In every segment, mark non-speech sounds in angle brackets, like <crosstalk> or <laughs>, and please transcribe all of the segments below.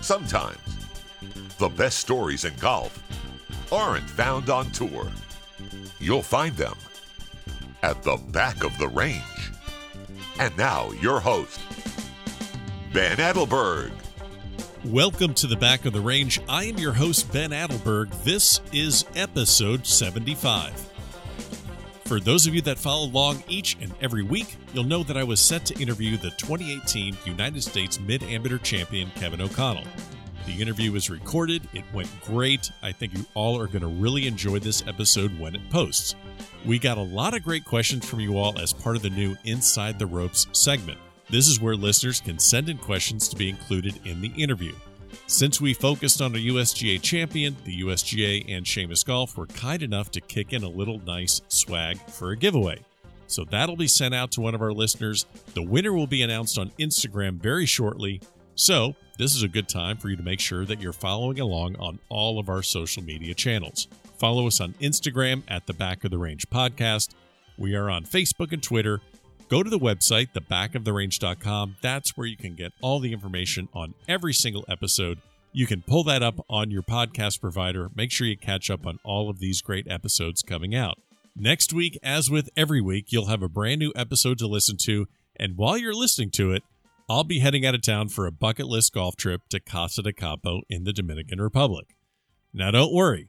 Sometimes the best stories in golf aren't found on tour. You'll find them at the back of the range. And now, your host, Ben Adelberg. Welcome to the back of the range. I am your host, Ben Adelberg. This is episode 75. For those of you that follow along each and every week, you'll know that I was set to interview the 2018 United States Mid Amateur Champion Kevin O'Connell. The interview was recorded, it went great. I think you all are going to really enjoy this episode when it posts. We got a lot of great questions from you all as part of the new Inside the Ropes segment. This is where listeners can send in questions to be included in the interview. Since we focused on a USGA champion, the USGA and Seamus Golf were kind enough to kick in a little nice swag for a giveaway. So that'll be sent out to one of our listeners. The winner will be announced on Instagram very shortly. So, this is a good time for you to make sure that you're following along on all of our social media channels. Follow us on Instagram at the Back of the Range Podcast. We are on Facebook and Twitter Go to the website, thebackoftherange.com. That's where you can get all the information on every single episode. You can pull that up on your podcast provider. Make sure you catch up on all of these great episodes coming out. Next week, as with every week, you'll have a brand new episode to listen to. And while you're listening to it, I'll be heading out of town for a bucket list golf trip to Casa de Campo in the Dominican Republic. Now, don't worry.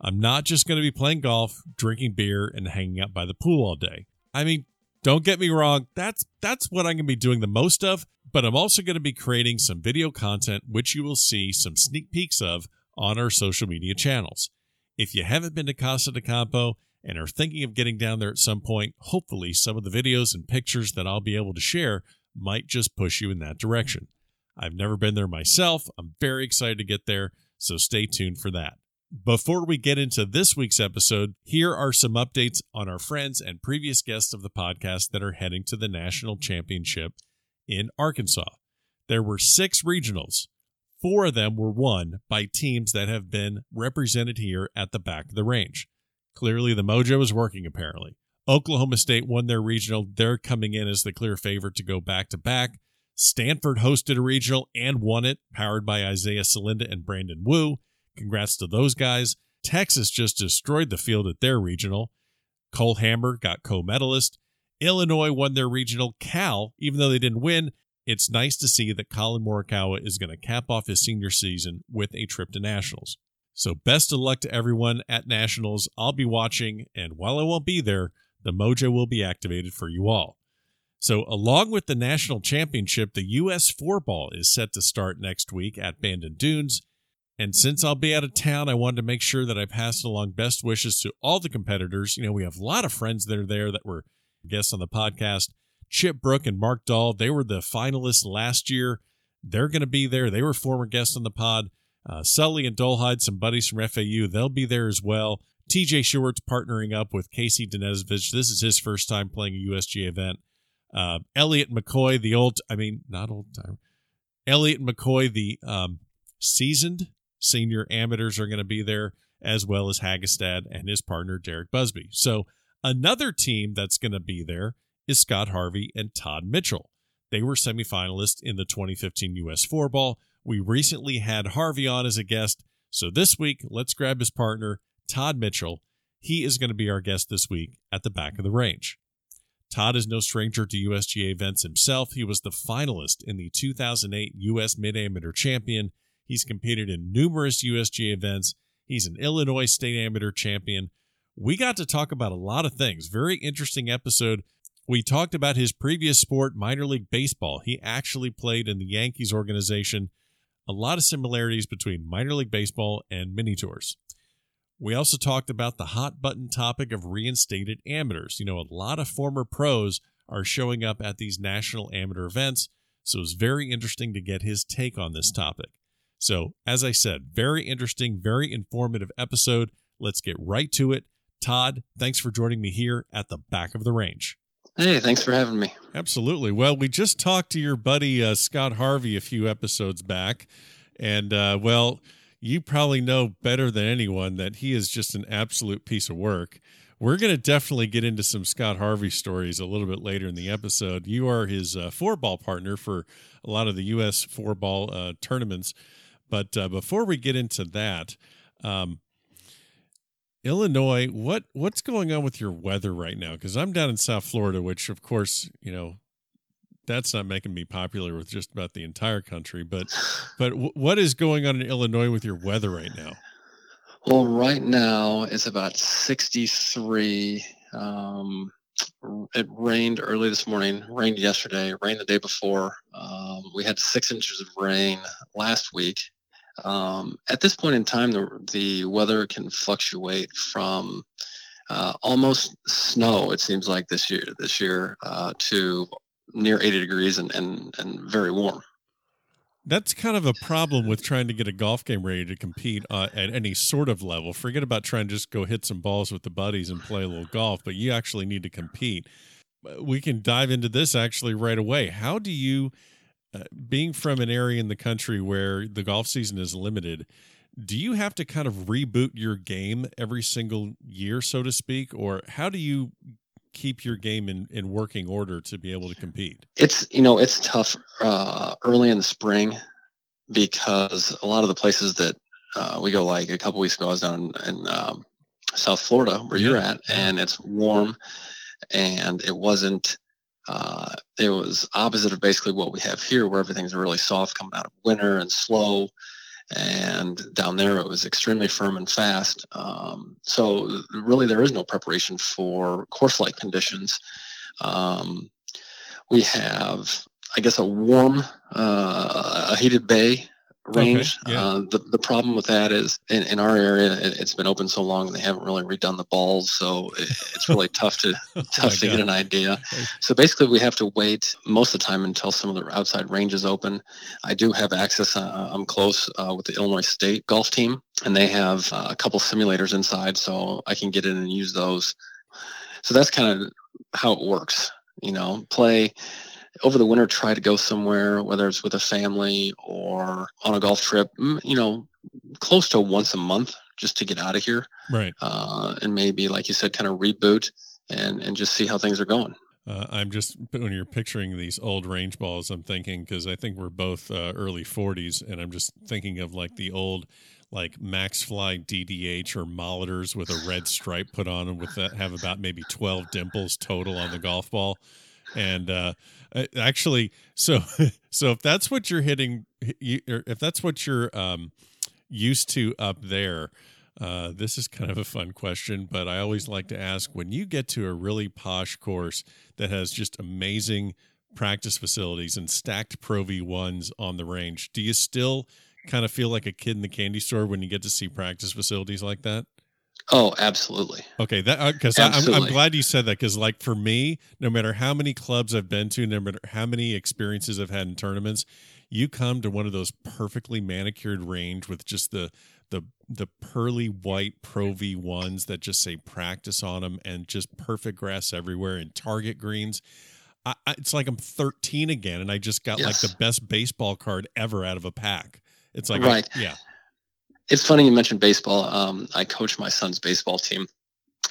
I'm not just going to be playing golf, drinking beer, and hanging out by the pool all day. I mean, don't get me wrong, that's that's what I'm going to be doing the most of, but I'm also going to be creating some video content which you will see some sneak peeks of on our social media channels. If you haven't been to Casa de Campo and are thinking of getting down there at some point, hopefully some of the videos and pictures that I'll be able to share might just push you in that direction. I've never been there myself. I'm very excited to get there, so stay tuned for that. Before we get into this week's episode, here are some updates on our friends and previous guests of the podcast that are heading to the national championship in Arkansas. There were six regionals. Four of them were won by teams that have been represented here at the back of the range. Clearly, the mojo is working, apparently. Oklahoma State won their regional. They're coming in as the clear favorite to go back to back. Stanford hosted a regional and won it, powered by Isaiah Salinda and Brandon Wu. Congrats to those guys. Texas just destroyed the field at their regional. Cole Hammer got co medalist. Illinois won their regional. Cal, even though they didn't win, it's nice to see that Collin Morikawa is going to cap off his senior season with a trip to Nationals. So, best of luck to everyone at Nationals. I'll be watching, and while I won't be there, the mojo will be activated for you all. So, along with the national championship, the U.S. four ball is set to start next week at Bandon Dunes. And since I'll be out of town, I wanted to make sure that I passed along best wishes to all the competitors. You know, we have a lot of friends that are there that were guests on the podcast. Chip Brook and Mark Dahl, they were the finalists last year. They're going to be there. They were former guests on the pod. Uh, Sully and Dolhide, some buddies from FAU, they'll be there as well. TJ Stewart's partnering up with Casey Danezovich. This is his first time playing a USG event. Uh, Elliot McCoy, the old, I mean, not old time. Elliot McCoy, the um, seasoned senior amateurs are going to be there, as well as Hagestad and his partner, Derek Busby. So another team that's going to be there is Scott Harvey and Todd Mitchell. They were semifinalists in the 2015 U.S. Four Ball. We recently had Harvey on as a guest. So this week, let's grab his partner, Todd Mitchell. He is going to be our guest this week at the back of the range. Todd is no stranger to USGA events himself. He was the finalist in the 2008 U.S. Mid Amateur Champion He's competed in numerous USG events. He's an Illinois State Amateur champion. We got to talk about a lot of things. Very interesting episode. We talked about his previous sport, minor league baseball. He actually played in the Yankees organization. A lot of similarities between minor league baseball and mini tours. We also talked about the hot button topic of reinstated amateurs. You know, a lot of former pros are showing up at these national amateur events, so it's very interesting to get his take on this topic. So, as I said, very interesting, very informative episode. Let's get right to it. Todd, thanks for joining me here at the back of the range. Hey, thanks for having me. Absolutely. Well, we just talked to your buddy uh, Scott Harvey a few episodes back, and uh, well, you probably know better than anyone that he is just an absolute piece of work. we're going to definitely get into some Scott Harvey stories a little bit later in the episode. You are his uh, four ball partner for a lot of the U.S. four ball uh, tournaments. But uh, before we get into that, um, Illinois, what what's going on with your weather right now? Because I'm down in South Florida, which of course you know that's not making me popular with just about the entire country. But but w- what is going on in Illinois with your weather right now? Well, right now it's about 63. Um, it rained early this morning, rained yesterday, rained the day before. Um, we had six inches of rain last week. Um, at this point in time, the, the weather can fluctuate from uh, almost snow, it seems like this year, this year uh, to near 80 degrees and, and, and very warm. That's kind of a problem with trying to get a golf game ready to compete uh, at any sort of level. Forget about trying to just go hit some balls with the buddies and play a little golf, but you actually need to compete. We can dive into this actually right away. How do you, uh, being from an area in the country where the golf season is limited, do you have to kind of reboot your game every single year, so to speak, or how do you keep your game in, in working order to be able to compete? It's you know it's tough uh, early in the spring because a lot of the places that uh, we go like a couple weeks ago I was down in um, South Florida where yeah. you're at and it's warm and it wasn't uh, it was opposite of basically what we have here where everything's really soft coming out of winter and slow and down there it was extremely firm and fast. Um, so really, there is no preparation for course-like conditions. Um, we have, I guess, a warm, uh, a heated bay range. Okay, yeah. uh, the, the problem with that is in, in our area, it, has been open so long and they haven't really redone the balls. So it, it's really <laughs> tough to, oh tough to God. get an idea. So basically we have to wait most of the time until some of the outside ranges open. I do have access. Uh, I'm close uh, with the Illinois State golf team and they have uh, a couple simulators inside so I can get in and use those. So that's kind of how it works, you know, play over the winter try to go somewhere, whether it's with a family or on a golf trip, you know, close to once a month just to get out of here. Right. Uh, and maybe, like you said, kind of reboot and, and just see how things are going. Uh, I'm just when you're picturing these old range balls, I'm thinking because I think we're both uh, early 40s, and I'm just thinking of like the old like Maxfli DDH or Molitors with a red stripe put on them with that have about maybe 12 dimples total on the golf ball and uh, actually, so <laughs> so if that's what you're hitting, if that's what you're um, used to up there, uh, this is kind of a fun question, but I always like to ask when you get to a really posh course that has just amazing practice facilities and stacked Pro V1s on the range, do you still kind of feel like a kid in the candy store when you get to see practice facilities like that? Oh, absolutely. Okay, that because uh, I'm, I'm glad you said that because like for me, no matter how many clubs I've been to, no matter how many experiences I've had in tournaments, you come to one of those perfectly manicured range with just the the the pearly white Pro V ones that just say practice on them and just perfect grass everywhere and target greens. I, I, it's like I'm 13 again, and I just got yes. like the best baseball card ever out of a pack. It's like right, yeah it's funny you mentioned baseball. Um, I coach my son's baseball team,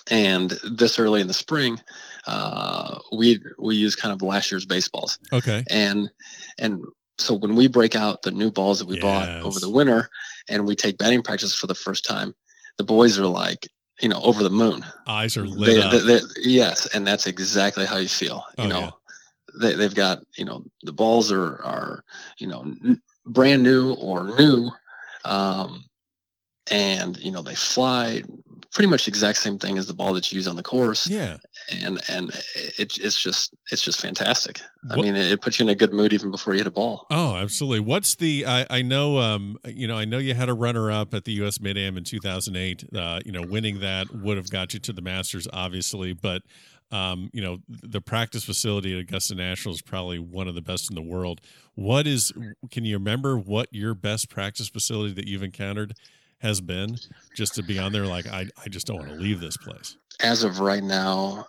and this early in the spring, uh, we we use kind of last year's baseballs. Okay. And and so when we break out the new balls that we yes. bought over the winter, and we take batting practice for the first time, the boys are like, you know, over the moon. Eyes are lit they, up. They, they, yes, and that's exactly how you feel. You oh, know, yeah. they, they've got you know the balls are are you know n- brand new or new. Um, and you know they fly pretty much the exact same thing as the ball that you use on the course yeah and and it, it's just it's just fantastic what? i mean it, puts you in a good mood even before you hit a ball oh absolutely what's the i i know um you know i know you had a runner up at the us mid am in 2008 uh you know winning that would have got you to the masters obviously but um, you know, the practice facility at Augusta National is probably one of the best in the world. What is, can you remember what your best practice facility that you've encountered has been just to be on there like I, I just don't want to leave this place. As of right now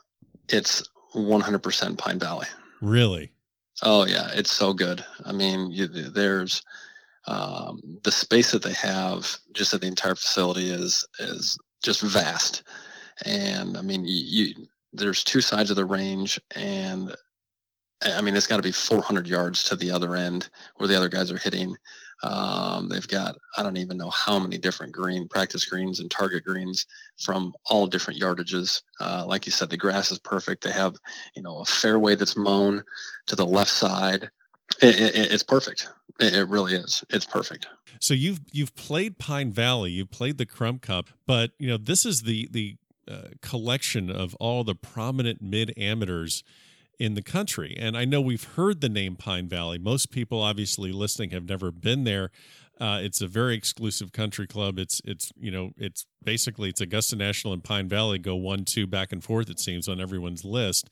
it's 100% pine valley. Really? Oh yeah it's so good. I mean you, there's um, the space that they have just at the entire facility is is just vast. And I mean, you, you there's two sides of the range, and I mean, it's got to be 400 yards to the other end where the other guys are hitting. Um, they've got I don't even know how many different green practice greens and target greens from all different yardages. Uh, like you said, the grass is perfect. They have you know a fairway that's mown to the left side. It, it, it's perfect. It, it really is. It's perfect. So you've you've played Pine Valley, you've played the Crump Cup, but you know this is the the uh, collection of all the prominent mid amateurs in the country. And I know we've heard the name Pine Valley. Most people, obviously, listening have never been there. Uh, it's a very exclusive country club. It's it's you know it's basically it's Augusta National and Pine Valley go one two back and forth. It seems on everyone's list.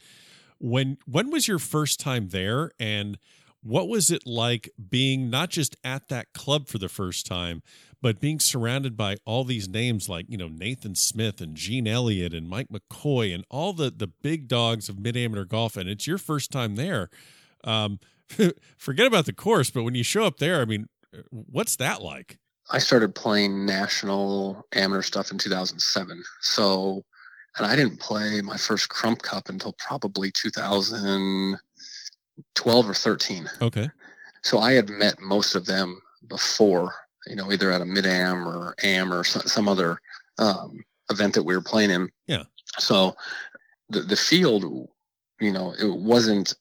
When when was your first time there, and what was it like being not just at that club for the first time, but being surrounded by all these names like you know Nathan Smith and Gene Elliott and Mike McCoy and all the the big dogs of mid amateur golf, and it's your first time there. Um, <laughs> forget about the course, but when you show up there, I mean, what's that like? I started playing national amateur stuff in 2007, so and I didn't play my first Crump Cup until probably 2012 or 13. Okay. So I had met most of them before you know, either at a mid am or am or some other um, event that we were playing in. Yeah. So the the field, you know, it wasn't.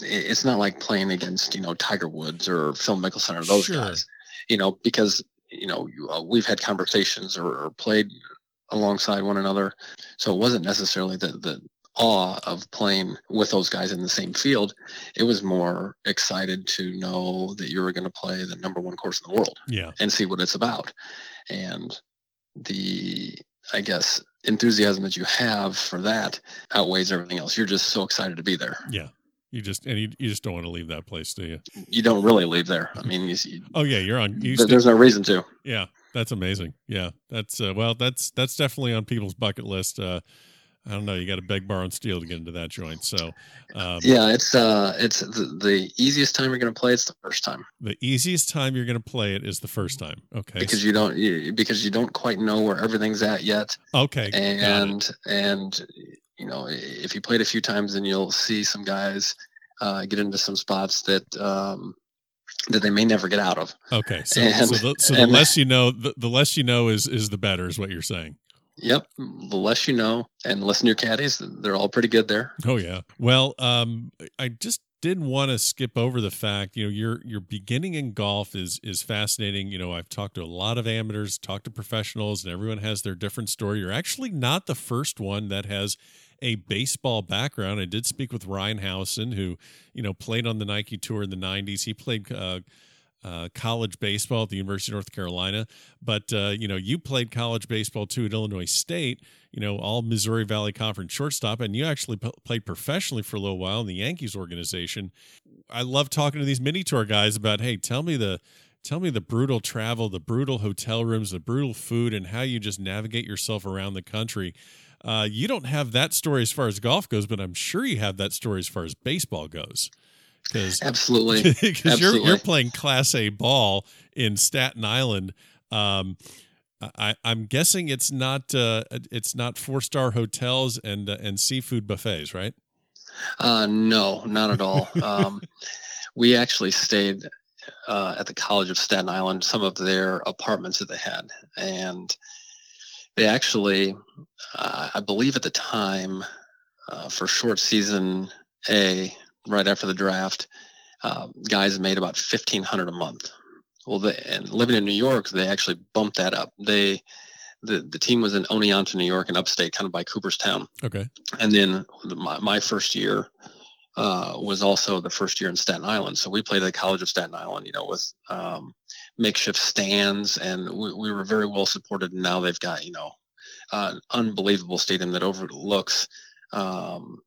It's not like playing against you know Tiger Woods or Phil Mickelson or those sure. guys, you know, because you know uh, we've had conversations or, or played alongside one another, so it wasn't necessarily the the awe of playing with those guys in the same field. It was more excited to know that you were going to play the number one course in the world. Yeah. And see what it's about. And the, I guess, enthusiasm that you have for that outweighs everything else. You're just so excited to be there. Yeah. You just and you, you just don't want to leave that place, do you? You don't really leave there. I mean, you, you, oh yeah, you're on. You there's no reason to. Yeah, that's amazing. Yeah, that's uh, well, that's that's definitely on people's bucket list. Uh, I don't know. You got to beg, borrow, and steal to get into that joint. So, um, yeah, it's uh, it's the, the easiest time you're going to play. It's the first time. The easiest time you're going to play it is the first time. Okay. Because you don't you, because you don't quite know where everything's at yet. Okay. And and you know if you played a few times, then you'll see some guys uh, get into some spots that um, that they may never get out of. Okay. So, and, so the, so the less you know, the, the less you know is is the better, is what you're saying. Yep. The less you know and listen to your caddies, they're all pretty good there. Oh yeah. Well, um, I just didn't want to skip over the fact, you know, your your beginning in golf is is fascinating. You know, I've talked to a lot of amateurs, talked to professionals, and everyone has their different story. You're actually not the first one that has a baseball background. I did speak with Ryan Howson, who, you know, played on the Nike Tour in the '90s. He played uh, uh, college baseball at the University of North Carolina. But uh, you know, you played college baseball too at Illinois State. You know, all Missouri Valley Conference shortstop, and you actually p- played professionally for a little while in the Yankees organization. I love talking to these mini tour guys about, hey, tell me the tell me the brutal travel, the brutal hotel rooms, the brutal food, and how you just navigate yourself around the country. Uh, you don't have that story as far as golf goes, but I'm sure you have that story as far as baseball goes. Because absolutely, <laughs> because you're you're playing Class A ball in Staten Island. Um, I, am guessing it's not uh, it's not four star hotels and uh, and seafood buffets, right? Uh, no, not at all. <laughs> um, we actually stayed uh, at the College of Staten Island, some of their apartments that they had, and they actually, uh, I believe at the time, uh, for short season A, right after the draft, uh, guys made about fifteen hundred a month. Well, they, and living in New York, they actually bumped that up. They the, the team was in Oneonta, New York, and upstate, kind of by Cooperstown. Okay. And then my, my first year uh, was also the first year in Staten Island. So we played at the College of Staten Island, you know, with um, makeshift stands, and we, we were very well supported. And now they've got, you know, uh, an unbelievable stadium that overlooks um,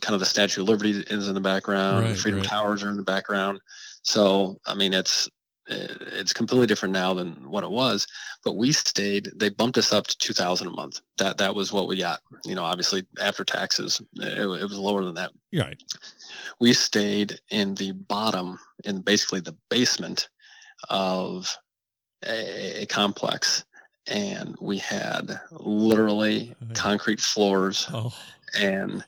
kind of the Statue of Liberty is in the background, right, Freedom right. Towers are in the background. So I mean, it's eh, it's completely different now than what it was. But we stayed. They bumped us up to two thousand a month. That that was what we got. You know, obviously after taxes, it, it was lower than that. Right. We stayed in the bottom, in basically the basement of a, a complex and we had literally concrete floors Oh, and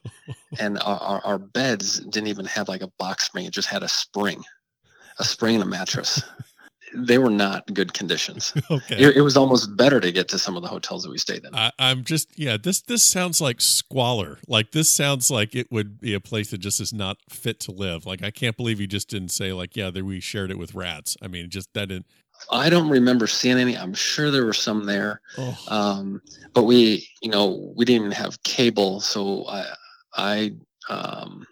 and our, our, beds didn't even have like a box spring it just had a spring a spring and a mattress they were not good conditions <laughs> okay. it, it was almost better to get to some of the hotels that we stayed in I, I'm just yeah. This this sounds like squalor. Like this sounds like it would be a place that just is not fit to live. Like I can't believe you just didn't say like yeah that we shared it with rats. I mean just that didn't. I don't remember seeing any. I'm sure there were some there. Oh, um, but we you know we didn't have cable. So i i um,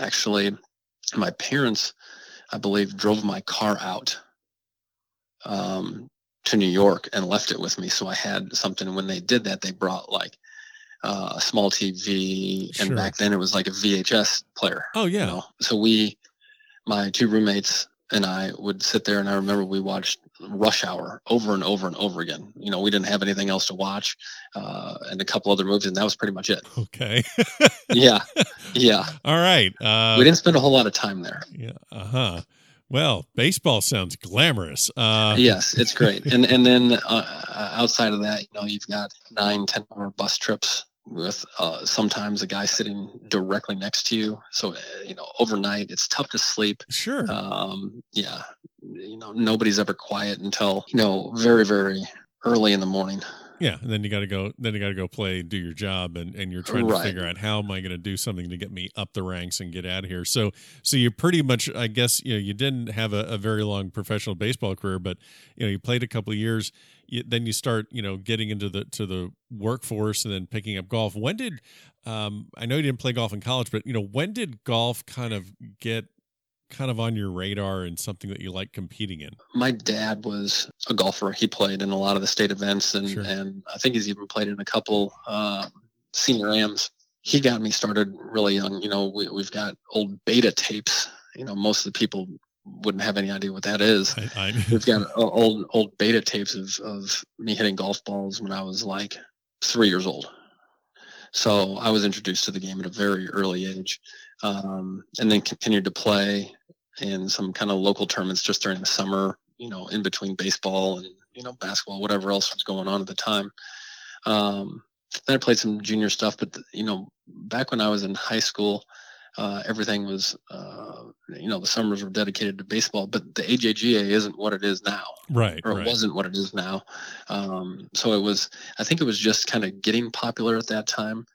actually my parents i believe drove my car out um, to new york and left it with me. So i had something. When they did that they brought like uh, a small tv and Sure. back then it was like a vhs player oh you yeah. know? So we my two roommates and i would sit there. And i remember we watched rush hour over and over and over again you know we didn't have anything else to watch uh, and a couple other movies and that was pretty much it Okay. yeah yeah <laughs> All right. Uh, we didn't spend a whole lot of time there Yeah. Uh huh. Well, baseball sounds glamorous. Uh, yes it's <laughs> great and and then uh, outside of that you know you've got nine ten hour bus trips with uh, sometimes a guy sitting directly next to you so uh, you know overnight it's tough to sleep Sure. um, yeah, you know, nobody's ever quiet until you know very very early in the morning. Yeah, and then you got to go. Then you got to go play, do your job, and and you're trying to figure out how am I going to do something to get me up the ranks and get out of here. So, so you pretty much, I guess, you know, you didn't have a, a very long professional baseball career, but you know, you played a couple of years. You, then you start, you know, getting into the to the workforce and then picking up golf. When did, um, I know you didn't play golf in college, but you know, when did golf kind of get kind of on your radar and something that you like competing in? My dad was a golfer. He played in a lot of the state events, and Sure. and I think he's even played in a couple um, senior AMs. He got me started really young. You know, we, we've got old beta tapes. You know, most of the people wouldn't have any idea what that is. I, I <laughs> We've got uh, old old beta tapes of of me hitting golf balls when I was like three years old. So I was introduced to the game at a very early age, um, and then continued to play in some kind of local tournaments just during the summer. You know, in between baseball and you know basketball, whatever else was going on at the time. Um, then I played some junior stuff, but you know, back when I was in high school, uh, everything was, uh, you know, the summers were dedicated to baseball. But the AJGA isn't what it is now, right, or it right. wasn't what it is now. Um, so it was, I think it was just kind of getting popular at that time.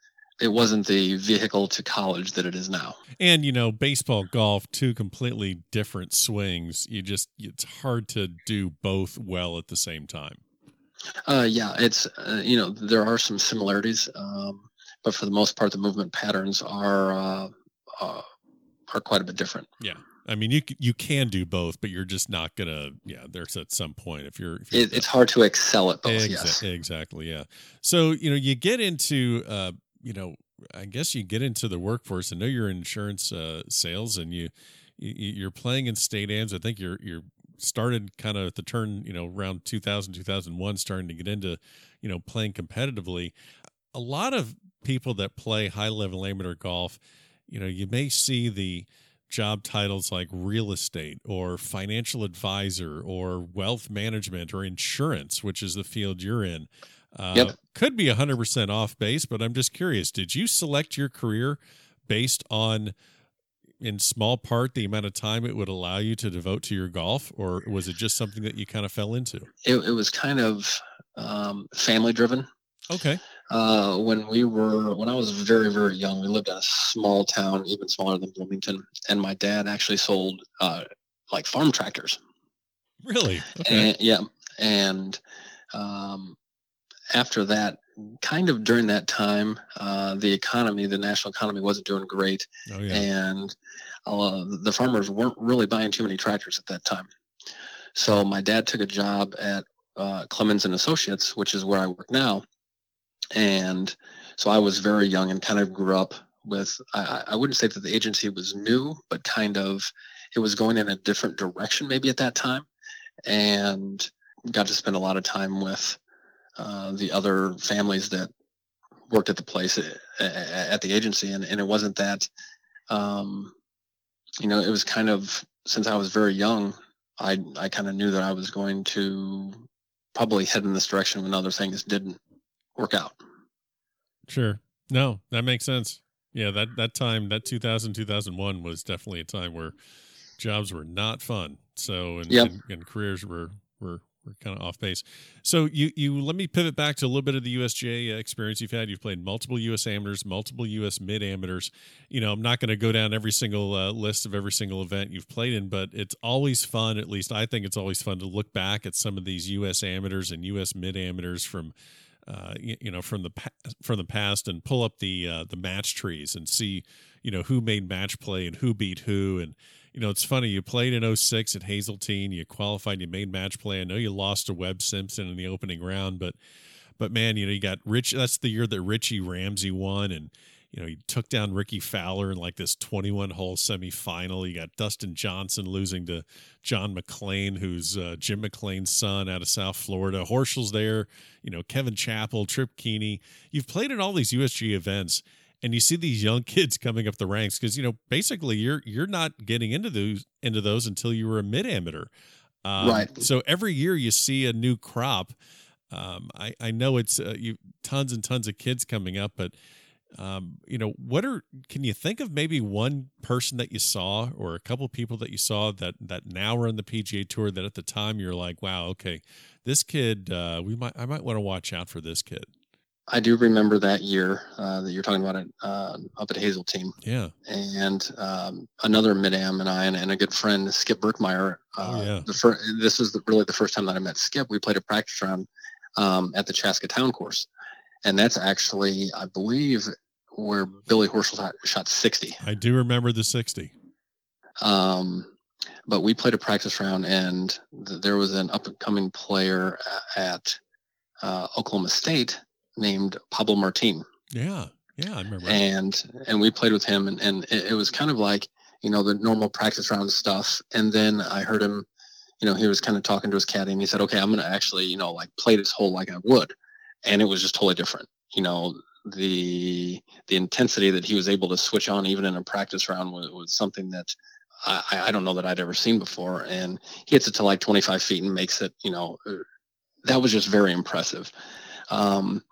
It wasn't the vehicle to college that it is now. And you know, baseball, golf, two completely different swings. You just it's hard to do both well at the same time. Uh, yeah, it's uh, you know there are some similarities, um, but for the most part, the movement patterns are uh, uh, are quite a bit different. Yeah. I mean, you you can do both, but you're just not gonna. Yeah, there's at some point if you're. If you're It, it's hard to excel at both. Exa- Yes. Exactly. Yeah. So you know, you get into, uh, you know, I guess you get into the workforce. I know you're insurance uh, sales, and you, you you're playing in state ams. I think you're you're started kind of at the turn, you know, around 2000 2001, starting to get into, you know, playing competitively. A lot of people that play high level amateur golf, you know, you may see the job titles like real estate or financial advisor or wealth management or insurance, which is the field you're in. Uh, Yep. Could be 100% off base, but I'm just curious. Did you select your career based on, in small part, the amount of time it would allow you to devote to your golf, or was it just something that you kind of fell into? It, it was kind of um, family driven. Okay. Uh, when we were when I was very very young, we lived in a small town, even smaller than Bloomington, and my dad actually sold uh, like farm tractors. Really? Okay. And, yeah, and um, after that, kind of during that time, uh, the economy, the national economy, wasn't doing great, oh, yeah. and uh, the farmers weren't really buying too many tractors at that time. So my dad took a job at uh, Clemens and Associates, which is where I work now, and so I was very young and kind of grew up with. I, I I wouldn't say that the agency was new, but kind of it was going in a different direction maybe at that time, and got to spend a lot of time with uh, the other families that worked at the place uh, at the agency, and, and it wasn't that. Um, you know, it was kind of since I was very young, I I kind of knew that I was going to probably head in this direction when other things didn't work out. Sure. No, that makes sense. Yeah, that that time, that 2000 2001 was definitely a time where jobs were not fun. So and, Yep. and, and careers were were were kind of off base. So you you let me pivot back to a little bit of the USGA experience you've had. You've played multiple US amateurs, multiple US mid amateurs. You know, I'm not going to go down every single uh, list of every single event you've played in, but it's always fun. At least I think it's always fun to look back at some of these US amateurs and US mid amateurs from uh, you, you know from the pa- from the past and pull up the uh, the match trees and see you know who made match play and who beat who and you know it's funny you played in 06 at Hazeltine you qualified you made match play. I know you lost to Webb Simpson in the opening round but but man you know you got Rich that's the year that Richie Ramsay won and you know he took down Rickie Fowler in like this 21 hole semifinal. You got Dustin Johnson losing to John McLean who's uh, Jim McLean's son out of South Florida. Horschel's there you know, Kevin Chappell, Trip Kuehne. You've played at all these USG events and you see these young <laughs> kids coming up the ranks because, you know, basically you're you're not getting into those into those until you were a mid amateur. Um, Right. So every year you see a new crop. Um, I, I know it's uh, you tons and tons of kids coming up, but um, you know, what are can you think of maybe one person that you saw or a couple people that you saw that that now are on the PGA tour that at the time you're like, wow, okay, this kid, uh, we might I might want to watch out for this kid. I do remember that year uh, that you're talking about it uh, up at Hazeltine, Yeah. and um, another mid am and I and, and a good friend Skip Berkmeyer. Uh, Oh, yeah. The fir- this was the, really the first time that I met Skip. We played a practice round um, at the Chaska Town Course, and that's actually I believe where Billy Horschel shot, shot 60. I do remember the 60. Um, but we played a practice round, and th- there was an up and coming player at uh, Oklahoma State named Pablo Martin, Yeah. Yeah, I remember. and and we played with him, and and it, it was kind of like you know the normal practice round stuff. And then I heard him, you know, he was kind of talking to his caddy, and he said, "Okay, I'm gonna actually you know like play this hole like I would," and it was just totally different. You know, the the intensity that he was able to switch on even in a practice round was, was something that I, I- don't know that I'd ever seen before. And he hits it to like 25 feet and makes it, you know, uh, that was just very impressive. Um,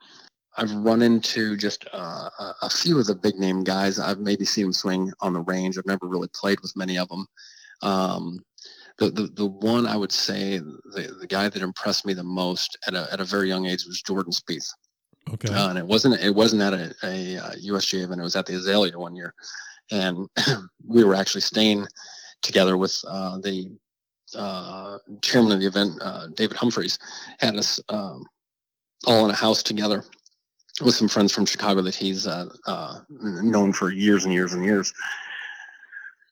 I've run into just uh, a- a few of the big name guys. I've maybe seen them swing on the range. I've never really played with many of them. Um, the, the, the one I would say the, the guy that impressed me the most at a, at a very young age was Jordan Spieth. okay. Uh, and it wasn't it wasn't at a, a, uh USGA event. It was at the Azalea one year, and <clears throat> we were actually staying together with uh, the uh, chairman of the event, uh, David Humphreys, had us um, all in a house together with some friends from Chicago that he's uh, uh, known for years and years and years.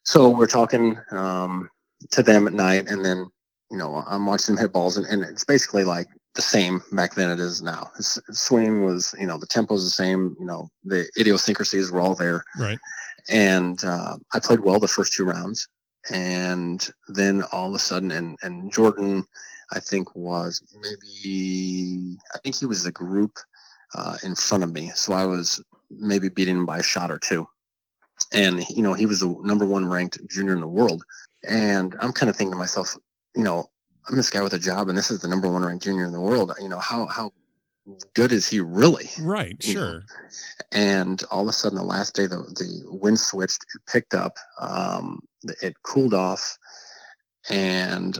So we're talking um, to them at night, and then you know I'm watching them hit balls, and, and it's basically like the same back then it is now. His his swing was, you know, the tempo was the same. You know, the idiosyncrasies were all there, right. and uh, I played well the first two rounds, and then all of a sudden, and and Jordan, I think was maybe I think he was the group uh, in front of me, so I was maybe beating him by a shot or two, and you know he was the number one ranked junior in the world, and I'm kind of thinking to myself, you know, I'm this guy with a job, and this is the number one ranked junior in the world. You know how how good is he really? Right. you know, Sure. and all of a sudden the last day the, the wind switched it picked up um, it cooled off and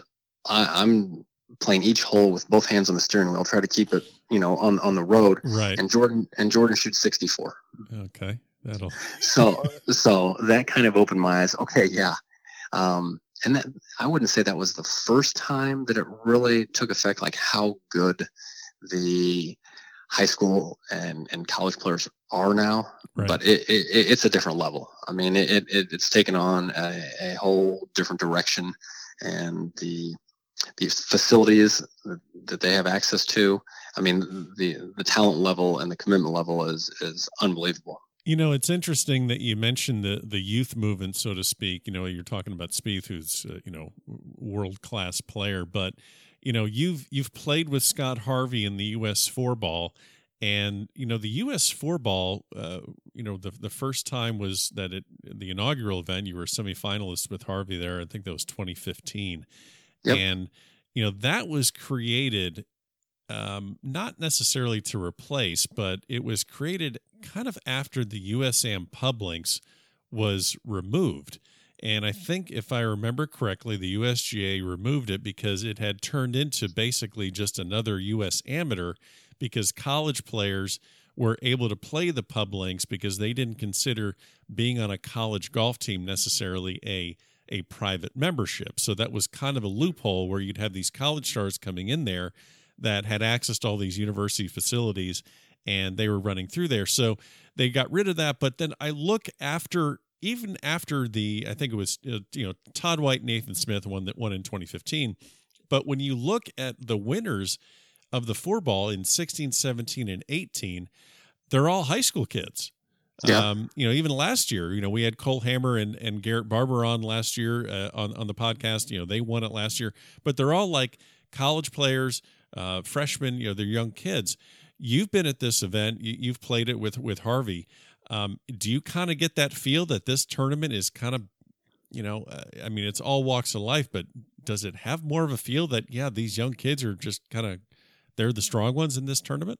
I, i'm playing each hole with both hands on the steering wheel try to keep it you know on on the road Right. and jordan and jordan shoots 64 Okay. That'll. so so that kind of opened my eyes okay yeah um and that i wouldn't say that was the first time that it really took effect like how good the high school and and college players are now Right. but it, it it- it's a different level i mean it, it it's taken on a, a whole different direction and the the facilities that- they have access to i mean the the talent level and the commitment level is is unbelievable You know, it's interesting that you mentioned the the youth movement, so to speak. You know, you're talking about Spieth, who's uh, you know world class player, but you know you've you've played with Scott Harvey in the U.S. four ball, and you know the U.S. four ball. Uh, you know, the the first time was that it the inaugural event. You were semifinalist with Harvey there. I think that was 2015, Yep. and you know that was created um, not necessarily to replace, but it was created kind of after the USAM Publinks was removed. And I think, if I remember correctly, the USGA removed it because it had turned into basically just another US amateur because college players were able to play the Publinks because they didn't consider being on a college golf team necessarily a a private membership. So that was kind of a loophole where you'd have these college stars coming in there that had access to all these university facilities and they were running through there. So they got rid of that. But then I look after even after the I think it was uh, you know Todd White, Nathan Smith won that one in 2015. But when you look at the winners of the four ball in 16, 17, and 18, they're all high school kids. Yeah. Um, you know, even last year, you know, we had Cole Hammer and, and Garrett Barber on last year uh, on, on the podcast. You know, they won it last year, but they're all like college players, uh, freshmen, you know, they're young kids. You've been at this event, you, have played it with, with Harvey. Um, do you kind of get that feel that this tournament is kind of, you know, uh, I mean, it's all walks of life, but does it have more of a feel that, yeah, these young kids are just kind of, they're the strong ones in this tournament?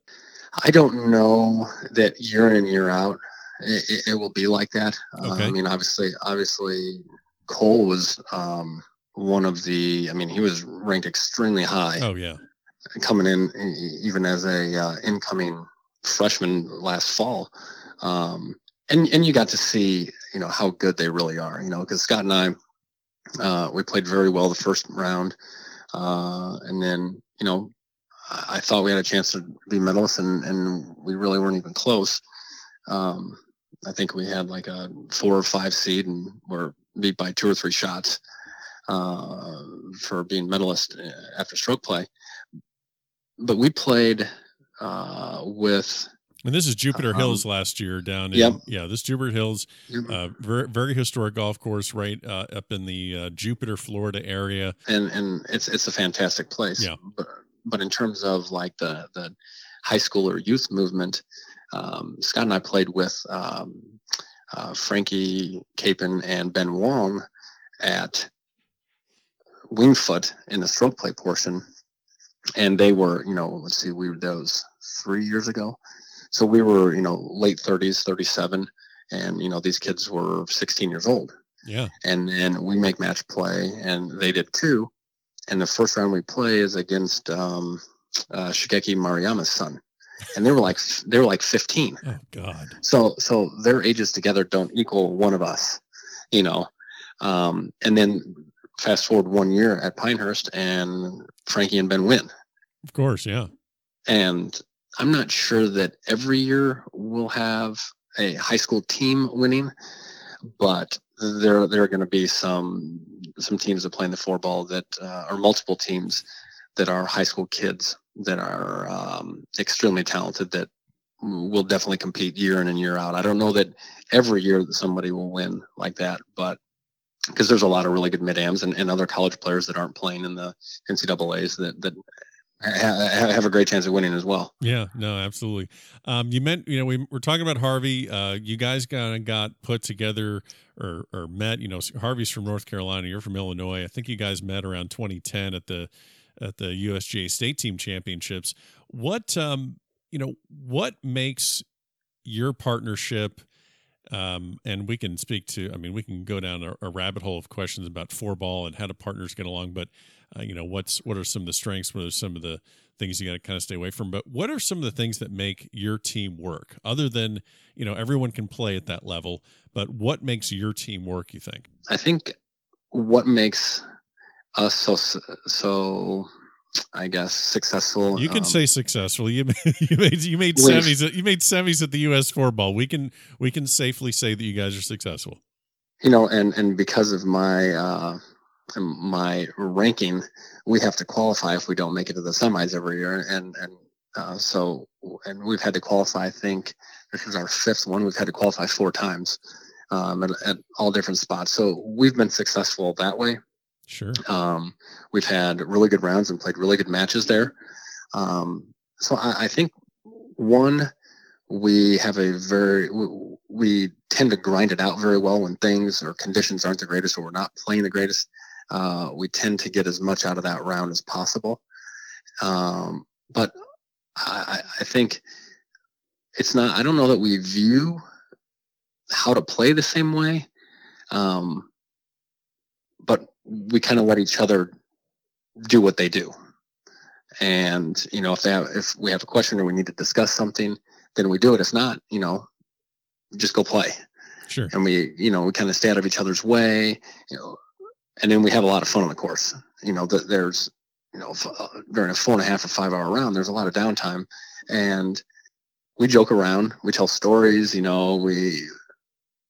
I don't know that year in and year out it, it will be like that. Okay. Uh, I mean, obviously, obviously, Cole was um, one of the. I mean, he was ranked extremely high. Oh yeah, coming in even as a uh, incoming freshman last fall, um, and and you got to see you know how good they really are. You know, because Scott and I, uh, we played very well the first round, uh, and then you know I thought we had a chance to be medalists, and, and we really weren't even close. Um, I think we had like a four or five seed and were beat by two or three shots uh, for being medalist uh, after stroke play. But we played uh, with. And this is Jupiter um, Hills last year down in yep. yeah this Jupiter Hills, uh, very very historic golf course right uh, up in the uh, Jupiter Florida area. And and it's it's a fantastic place. Yeah. But but in terms of like the the high school or youth movement, um, Scott and I played with um, uh, Frankie Capan and Ben Wong at Winged Foot in the stroke play portion. And they were, you know, let's see, we were those three years ago. So we were, you know, late 30s, 37. And, you know, these kids were 16 years old. Yeah. And then we make match play, and they did too. And the first round we play is against um, uh, Shigeki Maruyama's son and they were like they were like 15 oh god. So so their ages together don't equal one of us you know? Um, and then fast forward one year at pinehurst and frankie and ben win. Of course yeah. And i'm not sure that every year we'll have a high school team winning but there there are going to be some some teams that play in the four ball that uh, are multiple teams that are high school kids that are um, extremely talented that will definitely compete year in and year out. I don't know that every year that somebody will win like that, but because there's a lot of really good mid-ams and, and other college players that aren't playing in the NCAA's that that have a great chance of winning as well. Yeah, no, absolutely. Um, you meant, you know, we were talking about Harvey. Uh, you guys kind of got put together or, or met. You know, Harvey's from North Carolina. You're from Illinois. I think you guys met around 2010 at the at the USGA State Team Championships. What um, you know, what makes your partnership? Um, and we can speak to. I mean, we can go down a, a, rabbit hole of questions about four ball and how do partners get along. But uh, you know, what's what are some of the strengths? What are some of the things you got to kind of stay away from? But what are some of the things that make your team work? Other than you know, everyone can play at that level, but what makes your team work? You think? I think what makes uh, so so I guess successful. You can um, say successful. You <laughs> you made you made semis at, you made semis at the U.S. four ball. We can we can safely say that you guys are successful. You know, and and because of my uh, my ranking, we have to qualify if we don't make it to the semis every year, and and uh, so and we've had to qualify. I think this is our fifth one. We've had to qualify four times um, at, at all different spots. So we've been successful that way. Sure. Um, we've had really good rounds and played really good matches there. Um, so I, I, think one, we have a very we, we, tend to grind it out very well when things or conditions aren't the greatest or we're not playing the greatest. Uh, we tend to get as much out of that round as possible. Um, but I, I think it's not. I don't know that we view how to play the same way, um, we kind of let each other do what they do. And you know, if they have, if we have a question or we need to discuss something, then we do it. If not, you know, just go play. Sure. And we, you know, we kind of stay out of each other's way. You know, and then we have a lot of fun on the course. You know, there's, you know, uh, during a four and a half or five hour round, there's a lot of downtime, and we joke around. We tell stories. You know, we,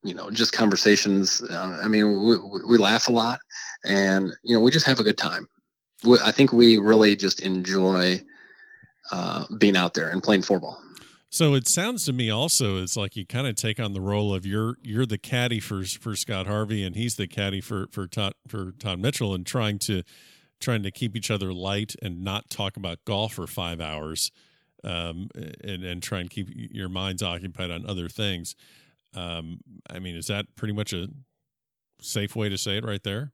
you know, just conversations. Uh, I mean, we, we laugh a lot, and you know, we just have a good time. We, I think we really just enjoy uh, being out there and playing four ball. So it sounds to me also it's like you kind of take on the role of you're you're the caddy for for Scott Harvey and he's the caddy for for Todd for Todd Mitchell and trying to trying to keep each other light and not talk about golf for five hours, um, and and try and keep your minds occupied on other things. Um, I mean, is that pretty much a safe way to say it right there?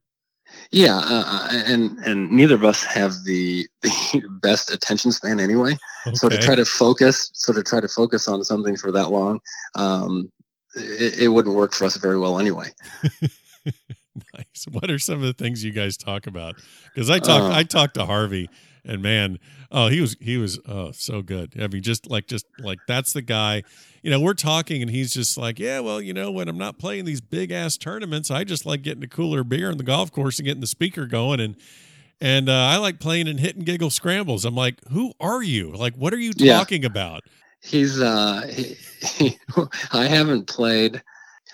Yeah, uh, uh, and and neither of us have the <laughs> the best attention span anyway. Okay. So to try to focus, so to try to focus on something for that long, um, it, it wouldn't work for us very well anyway. <laughs> nice. What are some of the things you guys talk about? Because I talk, uh, I talked to Harvey, and man, oh, he was he was oh so good. I mean, just like just like that's the guy you know, we're talking and he's just like, yeah, well, you know, when I'm not playing these big ass tournaments, I just like getting a cooler beer in the golf course and getting the speaker going. And, and uh, I like playing and hitting giggle scrambles. I'm like, who are you? Like, what are you talking yeah. about? He's, uh, he, <laughs> he, I haven't played.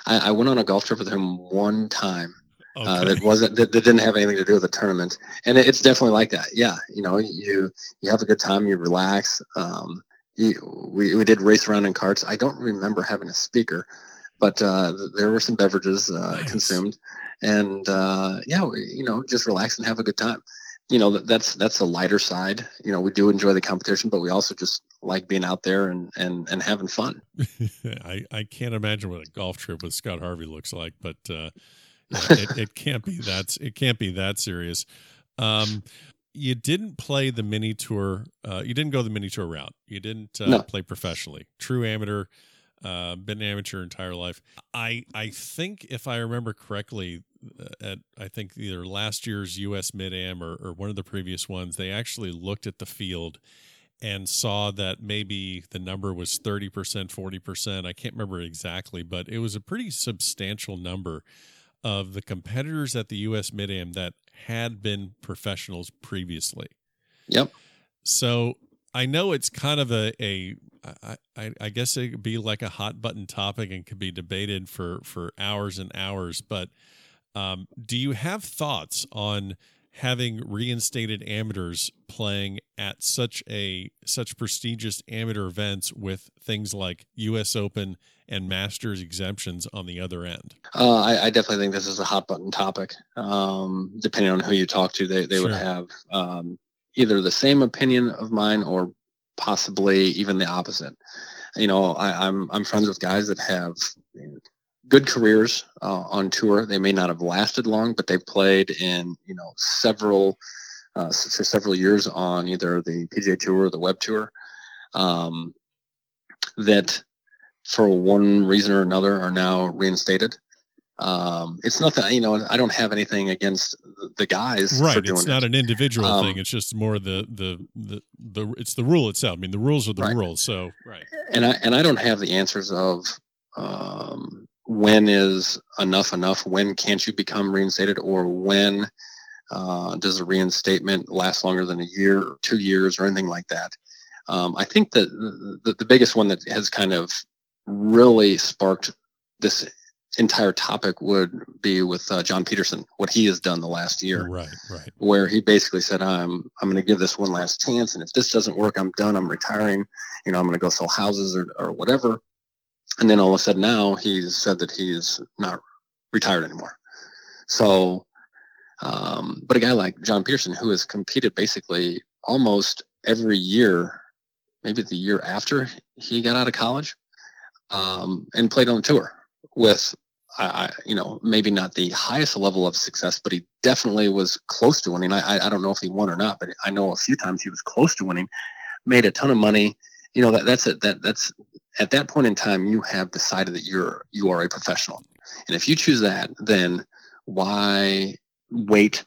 I, I went on a golf trip with him one time. Uh, okay. Uh, that wasn't that, that, didn't have anything to do with the tournament, and it, it's definitely like that. Yeah, you know, you you have a good time, you relax. Um, you, we, we did race around in carts. I don't remember having a speaker, but uh, there were some beverages uh, nice. consumed, and uh, yeah, we, you know, just relax and have a good time. You know, that's that's the lighter side. You know, we do enjoy the competition, but we also just like being out there and and and having fun. <laughs> I I can't imagine what a golf trip with Scott Harvey looks like, but uh, it, it can't be that it can't be that serious. Um, you didn't play the mini tour. Uh, you didn't go the mini tour route. You didn't uh, no. play professionally. True amateur. Uh, been an amateur entire life. I I think if I remember correctly, uh, at I think either last year's U.S. Mid Am or, or one of the previous ones, they actually looked at the field and saw that maybe the number was 30%, 40%. I can't remember exactly, but it was a pretty substantial number of the competitors at the US Mid Am that had been professionals previously. Yep. So I know it's kind of a, a I, I guess it could be like a hot button topic and could be debated for, for hours and hours. But um, do you have thoughts on having reinstated amateurs playing at such a such prestigious amateur events with things like U.S. Open and Masters exemptions on the other end? Uh, I, I, definitely think this is a hot button topic. Um, depending on who you talk to, they they sure. would have um, either the same opinion of mine or possibly even the opposite. You know, I, I'm I'm friends with guys that have good careers uh, on tour. They may not have lasted long, but they've played in you know several uh, for several years on either the PGA Tour or the Web Tour. Um, that for one reason or another are now reinstated. Um, it's nothing, you know. I don't have anything against the guys. Right. it's not it. an individual um, thing. It's just more the, the the the it's the rule itself. I mean, the rules are the right. rules. So right. And I and I don't have the answers of um, when is enough enough? When can't you become reinstated, or when uh, does a reinstatement last longer than a year, or two years, or anything like that? Um, I think that the, the biggest one that has kind of really sparked this entire topic would be with uh, John Peterson, what he has done the last year, right, right, where he basically said, "I'm I'm going to give this one last chance, and if this doesn't work, I'm done. I'm retiring. You know, I'm going to go sell houses or or whatever." And then all of a sudden now he's said that he's not retired anymore. So, um, but a guy like John Peterson, who has competed basically almost every year, maybe the year after he got out of college, um, and played on the tour with, I, you know, maybe not the highest level of success, but he definitely was close to winning. I, I don't know if he won or not, but I know a few times he was close to winning made a ton of money. You know that that's it. That that's at that point in time you have decided that you're you are a professional, and if you choose that, then why wait?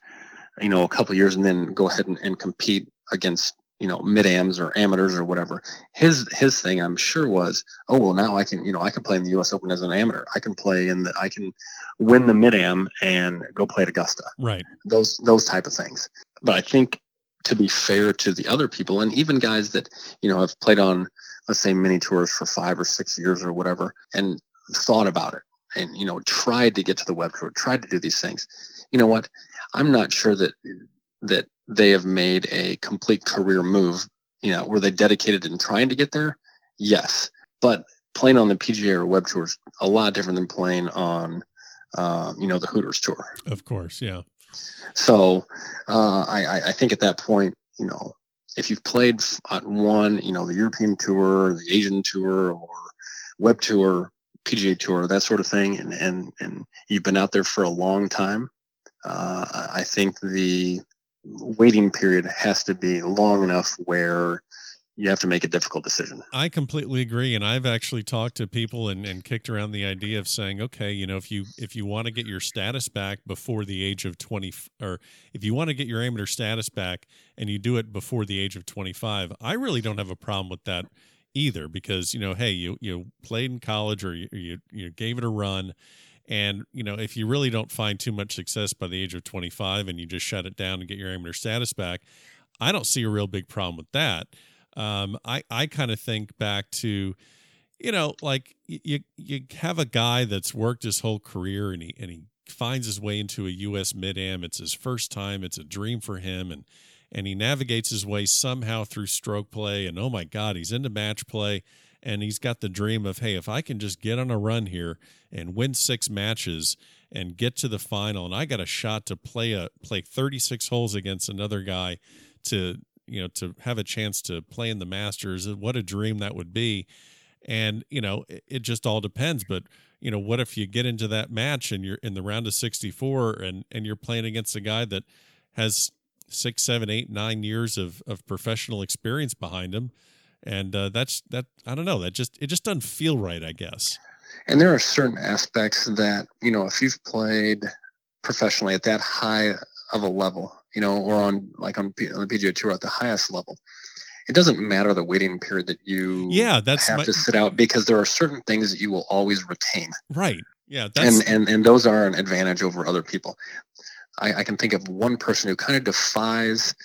You know, a couple years and then go ahead and, and compete against you know mid ams or amateurs or whatever? His his thing i'm sure was oh well now i can you know i can play in the us open as an amateur. I can play in the i can win the mid am and go play at augusta. Right. Those those type of things. But i think to be fair to the other people and even guys that you know have played on let's say mini tours for five or six years or whatever and thought about it and you know tried to get to the web tour tried to do these things you know what i'm not sure that that they have made a complete career move. You know, were they dedicated in trying to get there? Yes, but playing on the PGA or Web Tour is a lot different than playing on, uh, you know, the Hooters Tour. Of course, yeah. So uh, I, I think at that point, you know, if you've played on one, you know, the European Tour, the Asian Tour, or Web Tour, PGA Tour, that sort of thing, and and and you've been out there for a long time, uh, I think the waiting period has to be long enough where you have to make a difficult decision. I completely agree. And I've actually talked to people and, and kicked around the idea of saying, okay, you know, if you if you want to get your status back before the age of 20 or if you want to get your amateur status back and you do it before the age of 25, I really don't have a problem with that either because, you know, hey, you you played in college or you you, you gave it a run and, you know, if you really don't find too much success by the age of 25 and you just shut it down and get your amateur status back, I don't see a real big problem with that. Um, I, I kind of think back to, you know, like you, you have a guy that's worked his whole career and he, and he finds his way into a U.S. mid am. It's his first time. It's a dream for him. And, and he navigates his way somehow through stroke play. And oh my God, he's into match play and he's got the dream of hey if i can just get on a run here and win six matches and get to the final and i got a shot to play a play 36 holes against another guy to you know to have a chance to play in the masters what a dream that would be. And you know it, it just all depends but you know what if you get into that match and you're in the round of 64 and and you're playing against a guy that has six seven eight nine years of of professional experience behind him? And uh, that's that i don't know that just it just doesn't feel right i guess. And there are certain aspects that you know if you've played professionally at that high of a level you know or on like on, on the pga tour at the highest level it doesn't matter the waiting period that you yeah that's have my, to sit out because there are certain things that you will always retain right yeah and and and those are an advantage over other people I, I can think of one person who kind of defies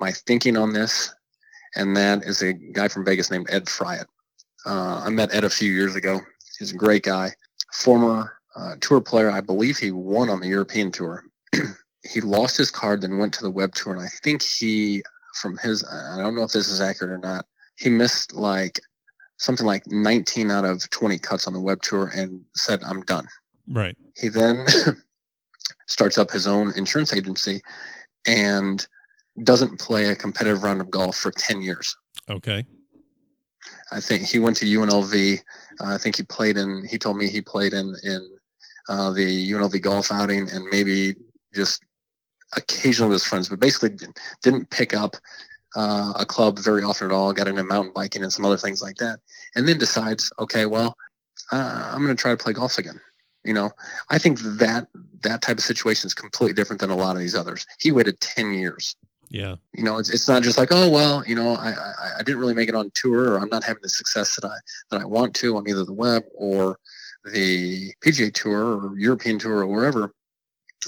my thinking on this and that is a guy from Vegas named Ed Fryatt. Uh, I met Ed a few years ago. He's a great guy, former uh, tour player. I believe he won on the European tour. <clears throat> he lost his card, then went to the web tour, and I think he, from his, I don't know if this is accurate or not, he missed like something like 19 out of 20 cuts on the web tour and said, "I'm done." Right. He then <laughs> starts up his own insurance agency and doesn't play a competitive round of golf for 10 years. Okay. I think he went to UNLV. Uh, I think he played in, he told me he played in, in uh, the UNLV golf outing and maybe just occasionally with his friends, but basically didn't, didn't pick up uh, a club very often at all, got into mountain biking and some other things like that. And then decides, okay, well, uh, I'm going to try to play golf again. You know, I think that that type of situation is completely different than a lot of these others. He waited 10 years yeah. You know, it's, it's not just like, oh, well, you know, I, I, I didn't really make it on tour or I'm not having the success that I, that I want to on either the web or the PGA tour or European tour or wherever.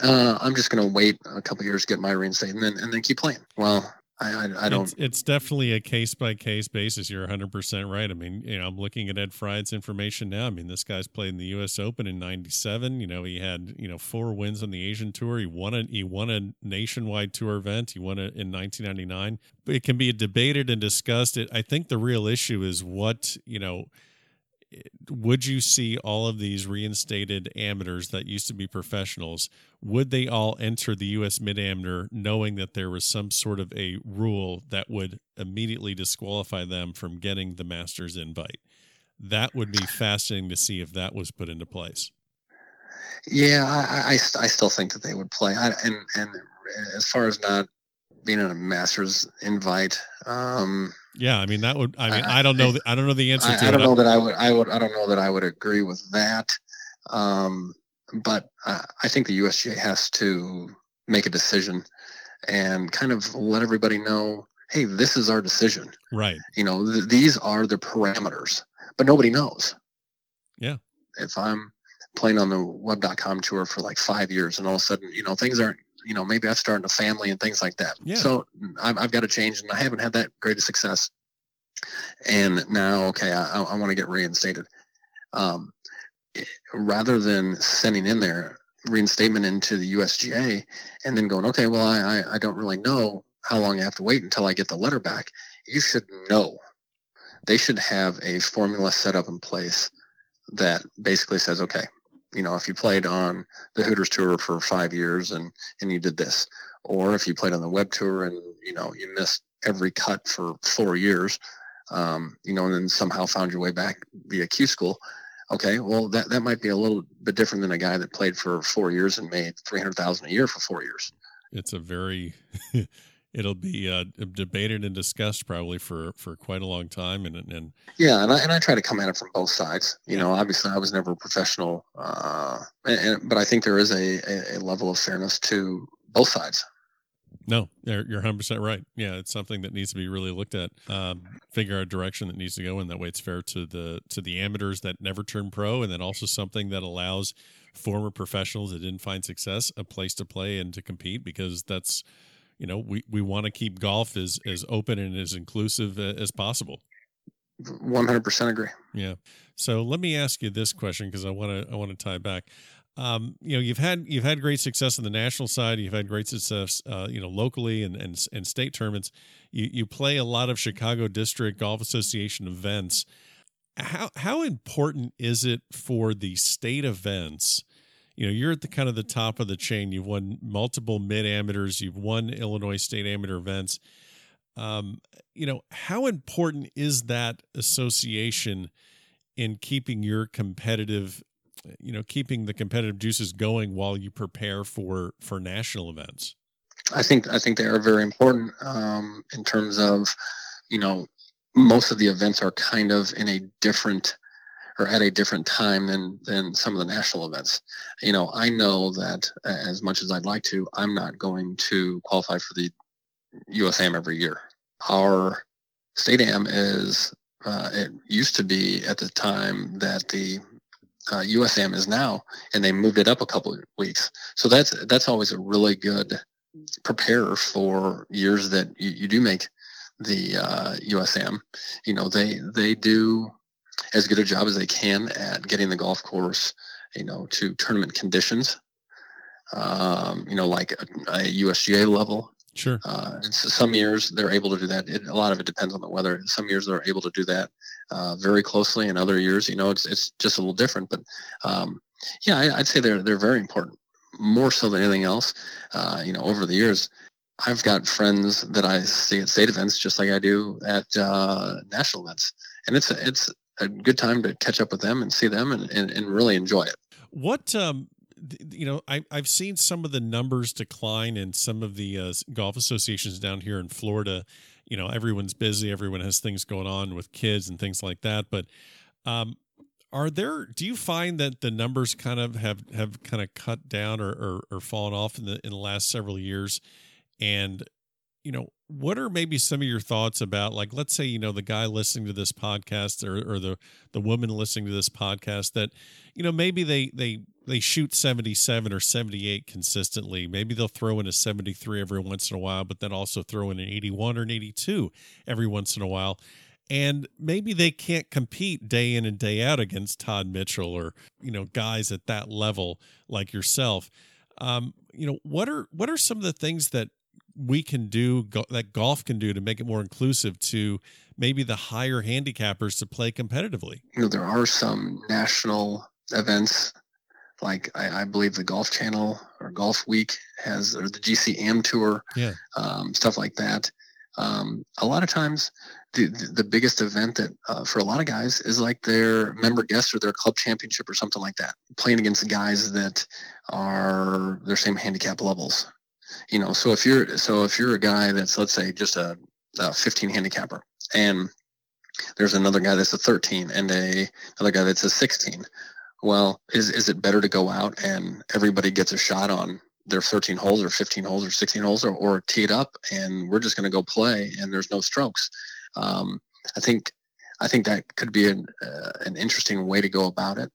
Uh, I'm just going to wait a couple years, get my reinstate and then, and then keep playing. Well, I, I, I don't. It's, it's, definitely a case by case basis. You're 100 percent right. I mean, you know, I'm looking at Ed Fryatt's information now. I mean, this guy's played in the U.S. Open in '97. You know, he had you know four wins on the Asian Tour. He won a he won a nationwide tour event. He won it in 1999. But it can be debated and discussed. It, I think the real issue is what you know would you see all of these reinstated amateurs that used to be professionals would they all enter the US mid amateur knowing that there was some sort of a rule that would immediately disqualify them from getting the master's invite? That would be fascinating to see if that was put into place. Yeah i i, I still think that they would play. I, and and as far as not being in a master's invite. Um, yeah, I mean that would. I mean, I, I don't know. I, I, don't know the answer I, to I don't know that I would. I would. I don't know that I would agree with that. Um, but I think the USGA has to make a decision and kind of let everybody know, hey, this is our decision. Right. You know, th- these are the parameters, but nobody knows. Yeah. If I'm playing on the web.com tour for like five years and all of a sudden, you know, things aren't, you know, maybe I've started a family and things like that. Yeah. So I've, I've got to change and I haven't had that great a success. And now, okay, I, I want to get reinstated. Um, rather than sending in their reinstatement into the USGA and then going, okay, well, I, I don't really know how long I have to wait until I get the letter back. You should know. They should have a formula set up in place that basically says, okay, you know, if you played on the Hooters tour for five years and, and you did this, or if you played on the web tour and, you know, you missed every cut for four years, um, you know, and then somehow found your way back via Q school, Okay, well that that might be a little bit different than a guy that played for four years and made three hundred thousand a year for four years. It's a very <laughs> it'll be uh, debated and discussed probably for for quite a long time and and yeah and I, and I try to come at it from both sides you know obviously I was never a professional uh, and, and, but I think there is a, a, level of fairness to both sides no, you're, you're 100% right. Yeah, it's something that needs to be really looked at. Um, figure out a direction that needs to go in. That way, it's fair to the to the amateurs that never turn pro, and then also something that allows former professionals that didn't find success a place to play and to compete because that's you know we, we want to keep golf as as open and as inclusive as possible. 100% agree. Yeah. So let me ask you this question because i want to i want to tie back. Um, you know you've had you've had great success on the national side you've had great success uh, you know locally and, and and state tournaments. You you play a lot of chicago district golf association events. How how important is it for the state events you know you're at the kind of the top of the chain. You've won multiple mid amateurs. You've won illinois state amateur events. Um, you know how important is that association in keeping your competitive you know keeping the competitive juices going while you prepare for for national events? I think i think they are very important um, in terms of you know most of the events are kind of in a different or at a different time than than some of the national events you know i know that as much as i'd like to i'm not going to qualify for the usam every year our state am is uh, it used to be at the time that the uh, USAM is now, and they moved it up a couple of weeks. So that's that's always a really good preparer for years that you, you do make the uh, USAM. You know, they they do as good a job as they can at getting the golf course, you know, to tournament conditions. Um, you know, like a, a USGA level. Sure. Uh, and so some years they're able to do that. It, a lot of it depends on the weather. Some years they're able to do that uh, very closely, and other years, you know, it's it's just a little different. But um, yeah, I, would say they're they're very important, more so than anything else. Uh, you know, over the years, I've got friends that I see at state events just like I do at uh, national events, and it's it's a good time to catch up with them and see them and, and, and really enjoy it. What um, you know, I, I've seen some of the numbers decline in some of the uh, golf associations down here in Florida. You know, everyone's busy, everyone has things going on with kids and things like that. But um, are there? Do you find that the numbers kind of have have kind of cut down or, or, or fallen off in the in the last several years? And you know, what are maybe some of your thoughts about like let's say you know the guy listening to this podcast or, or the the woman listening to this podcast that you know maybe they they they shoot 77 or 78 consistently. Maybe they'll throw in a 73 every once in a while but then also throw in an 81 or an 82 every once in a while. And maybe they can't compete day in and day out against Todd Mitchell or you know guys at that level like yourself. Um, you know what are what are some of the things that we can do that golf can do to make it more inclusive to maybe the higher handicappers to play competitively you know there are some national events like I, I, believe the Golf Channel or Golf Week has or the GC Am Tour, yeah, um, stuff like that. Um, a lot of times, the the biggest event that uh, for a lot of guys is like their member guest or their club championship or something like that, playing against guys that are their same handicap levels. You know, so if you're so if you're a guy that's let's say just a, a 15 handicapper, and there's another guy that's a 13 and a another guy that's a 16. Well, is is it better to go out and everybody gets a shot on their 13 holes or 15 holes or 16 holes or, or tee it up and we're just going to go play and there's no strokes? Um, I think I think that could be an, uh, an interesting way to go about it.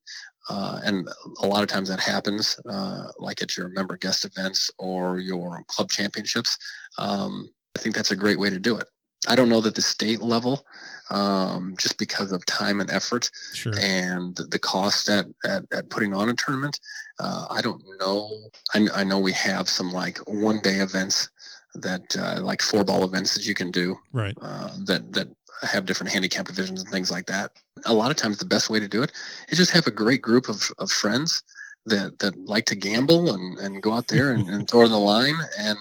Uh, and a lot of times that happens, uh, like at your member guest events or your club championships. Um, I think that's a great way to do it. I don't know that the state level, um, just because of time and effort sure. and the cost at, at, at, putting on a tournament. Uh, I don't know. I, I, know we have some like one day events that uh, like four ball events that you can do. Right. Uh, that, that have different handicap divisions and things like that. A lot of times the best way to do it is just have a great group of, of friends that, that like to gamble and, and go out there and, and throw the line. And,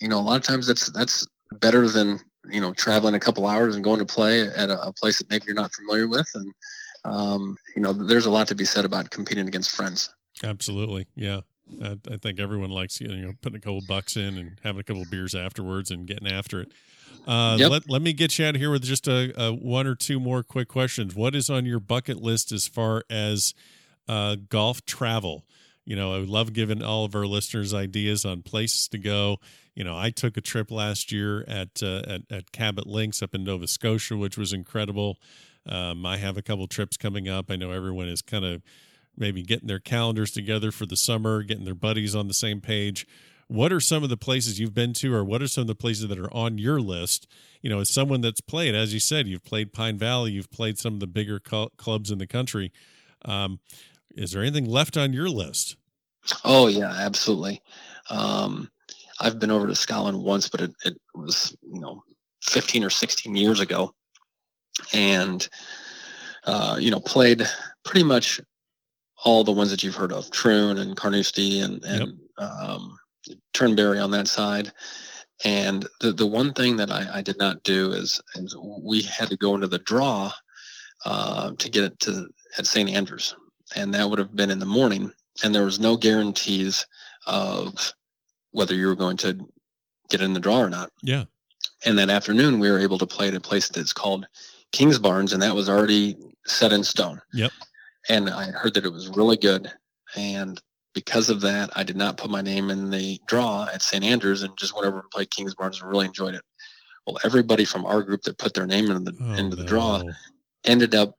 you know, a lot of times that's, that's better than, you know, traveling a couple hours and going to play at a, a place that maybe you're not familiar with. And, um, you know, there's a lot to be said about competing against friends. Absolutely. Yeah. I, I think everyone likes, you know, putting a couple bucks in and having a couple beers afterwards and getting after it. Uh, yep. let, let me get you out of here with just a, a, one or two more quick questions. What is on your bucket list as far as uh, golf travel? You know, I would love giving all of our listeners ideas on places to go. You know, I took a trip last year at uh, at, at Cabot Links up in Nova Scotia, which was incredible. Um, I have a couple trips coming up. I know everyone is kind of maybe getting their calendars together for the summer, getting their buddies on the same page. What are some of the places you've been to or what are some of the places that are on your list? You know as someone that's played as you said you've played pine valley you've played some of the bigger cl- clubs in the country. Um, is there anything left on your list? Oh yeah absolutely. Um, i've been over to scotland once but it, it was you know 15 or 16 years ago. And uh, you know played pretty much all the ones that you've heard of troon and carnoustie and, and yep. um, Turnberry on that side. And the, the one thing that I, I did not do is, is we had to go into the draw uh, to get it to at St. Andrews, and that would have been in the morning. And there was no guarantees of whether you were going to get in the draw or not. Yeah. And that afternoon, we were able to play at a place that's called King's Kingsbarns, and that was already set in stone. Yep. And I heard that it was really good. And because of that, I did not put my name in the draw at St. Andrews and just went over and played Kingsbarns and really enjoyed it. Well, everybody from our group that put their name in the oh, into the no. draw ended up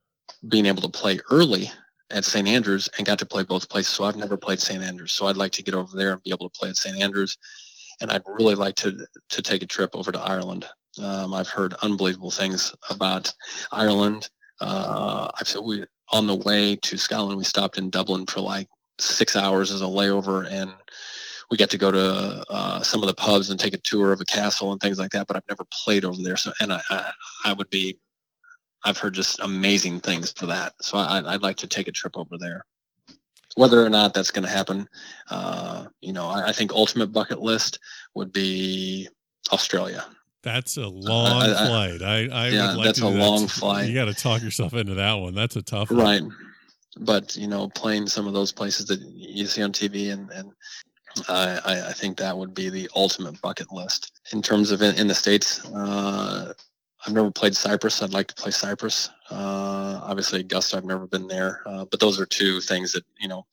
being able to play early at St. Andrews and got to play both places. So I've never played St. Andrews. So I'd like to get over there and be able to play at St. Andrews. And I'd really like to to take a trip over to Ireland. Um, I've heard unbelievable things about Ireland. Uh, I've said we on the way to Scotland, we stopped in Dublin for like six hours as a layover and we get to go to uh, some of the pubs and take a tour of a castle and things like that. But I've never played over there, so and I, I, I would be, I've heard just amazing things for that. So I, would like to take a trip over there. Whether or not that's going to happen, uh, you know, I, I, think ultimate bucket list would be Australia. That's a long flight. I, I yeah, like that's a long flight. You got to talk yourself into that one. That's a tough one. Right but you know, playing some of those places that you see on TV, and and I, I think that would be the ultimate bucket list in terms of in, in the states. Uh, I've never played Cypress. I'd like to play Cypress. Uh, obviously, Augusta. I've never been there, uh, but those are two things that you know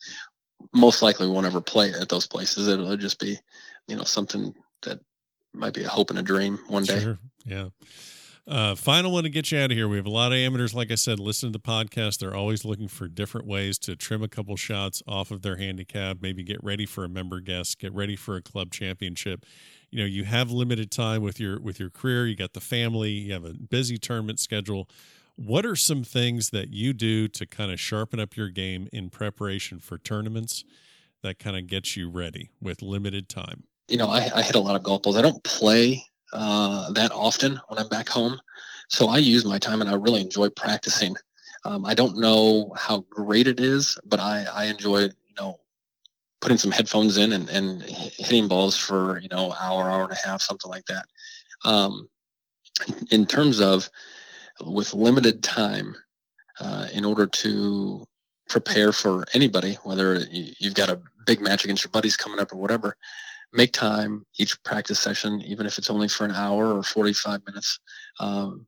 most likely won't ever play at those places. It'll just be, you know, something that might be a hope and a dream one day. Sure. Yeah. Uh, final one to get you out of here. We have a lot of amateurs, like I said, listen to the podcast. They're always looking for different ways to trim a couple shots off of their handicap, maybe get ready for a member guest, get ready for a club championship. You know, you have limited time with your with your career. You got the family. You have a busy tournament schedule. What are some things that you do to kind of sharpen up your game in preparation for tournaments that kind of gets you ready with limited time? You know, I, I hit a lot of golf balls. I don't play uh, that often when I'm back home. So I use my time and I really enjoy practicing. Um, I don't know how great it is, but I, I enjoy, you know, putting some headphones in and, and hitting balls for, you know, hour, hour and a half, something like that. Um, in terms of with limited time, uh, in order to prepare for anybody, whether you've got a big match against your buddies coming up or whatever, make time each practice session, even if it's only for an hour or 45 minutes. Um,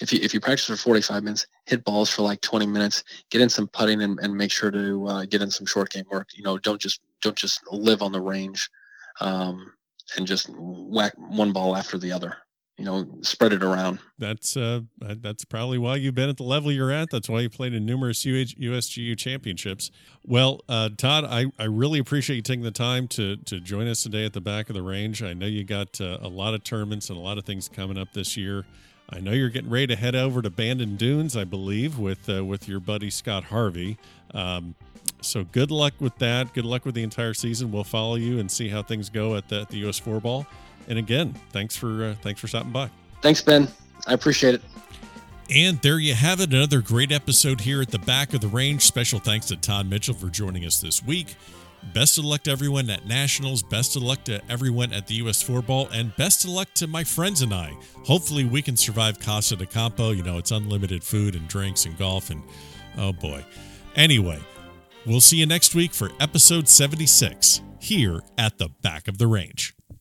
if you if you practice for 45 minutes, hit balls for like 20 minutes, get in some putting and, and make sure to uh, get in some short game work. You know, don't just don't just live on the range um, and just whack one ball after the other you know spread it around. That's uh that's probably why you've been at the level you're at. That's why you played in numerous UH, usga championships. Well uh todd i i really appreciate you taking the time to to join us today at the back of the range. I know you got uh, a lot of tournaments and a lot of things coming up this year. I know you're getting ready to head over to bandon dunes i believe with uh, with your buddy scott harvey. Um so good luck with that. Good luck with the entire season. We'll follow you and see how things go at the, at the us four ball and again, thanks for uh, thanks for stopping by. Thanks, Ben. I appreciate it. And there you have it, another great episode here at the back of the range. Special thanks to Todd Mitchell for joining us this week. Best of luck to everyone at Nationals. Best of luck to everyone at the US Four Ball. And best of luck to my friends and I. Hopefully, we can survive Casa de Campo. You know, it's unlimited food and drinks and golf. And oh boy. Anyway, we'll see you next week for episode 76 here at the back of the range.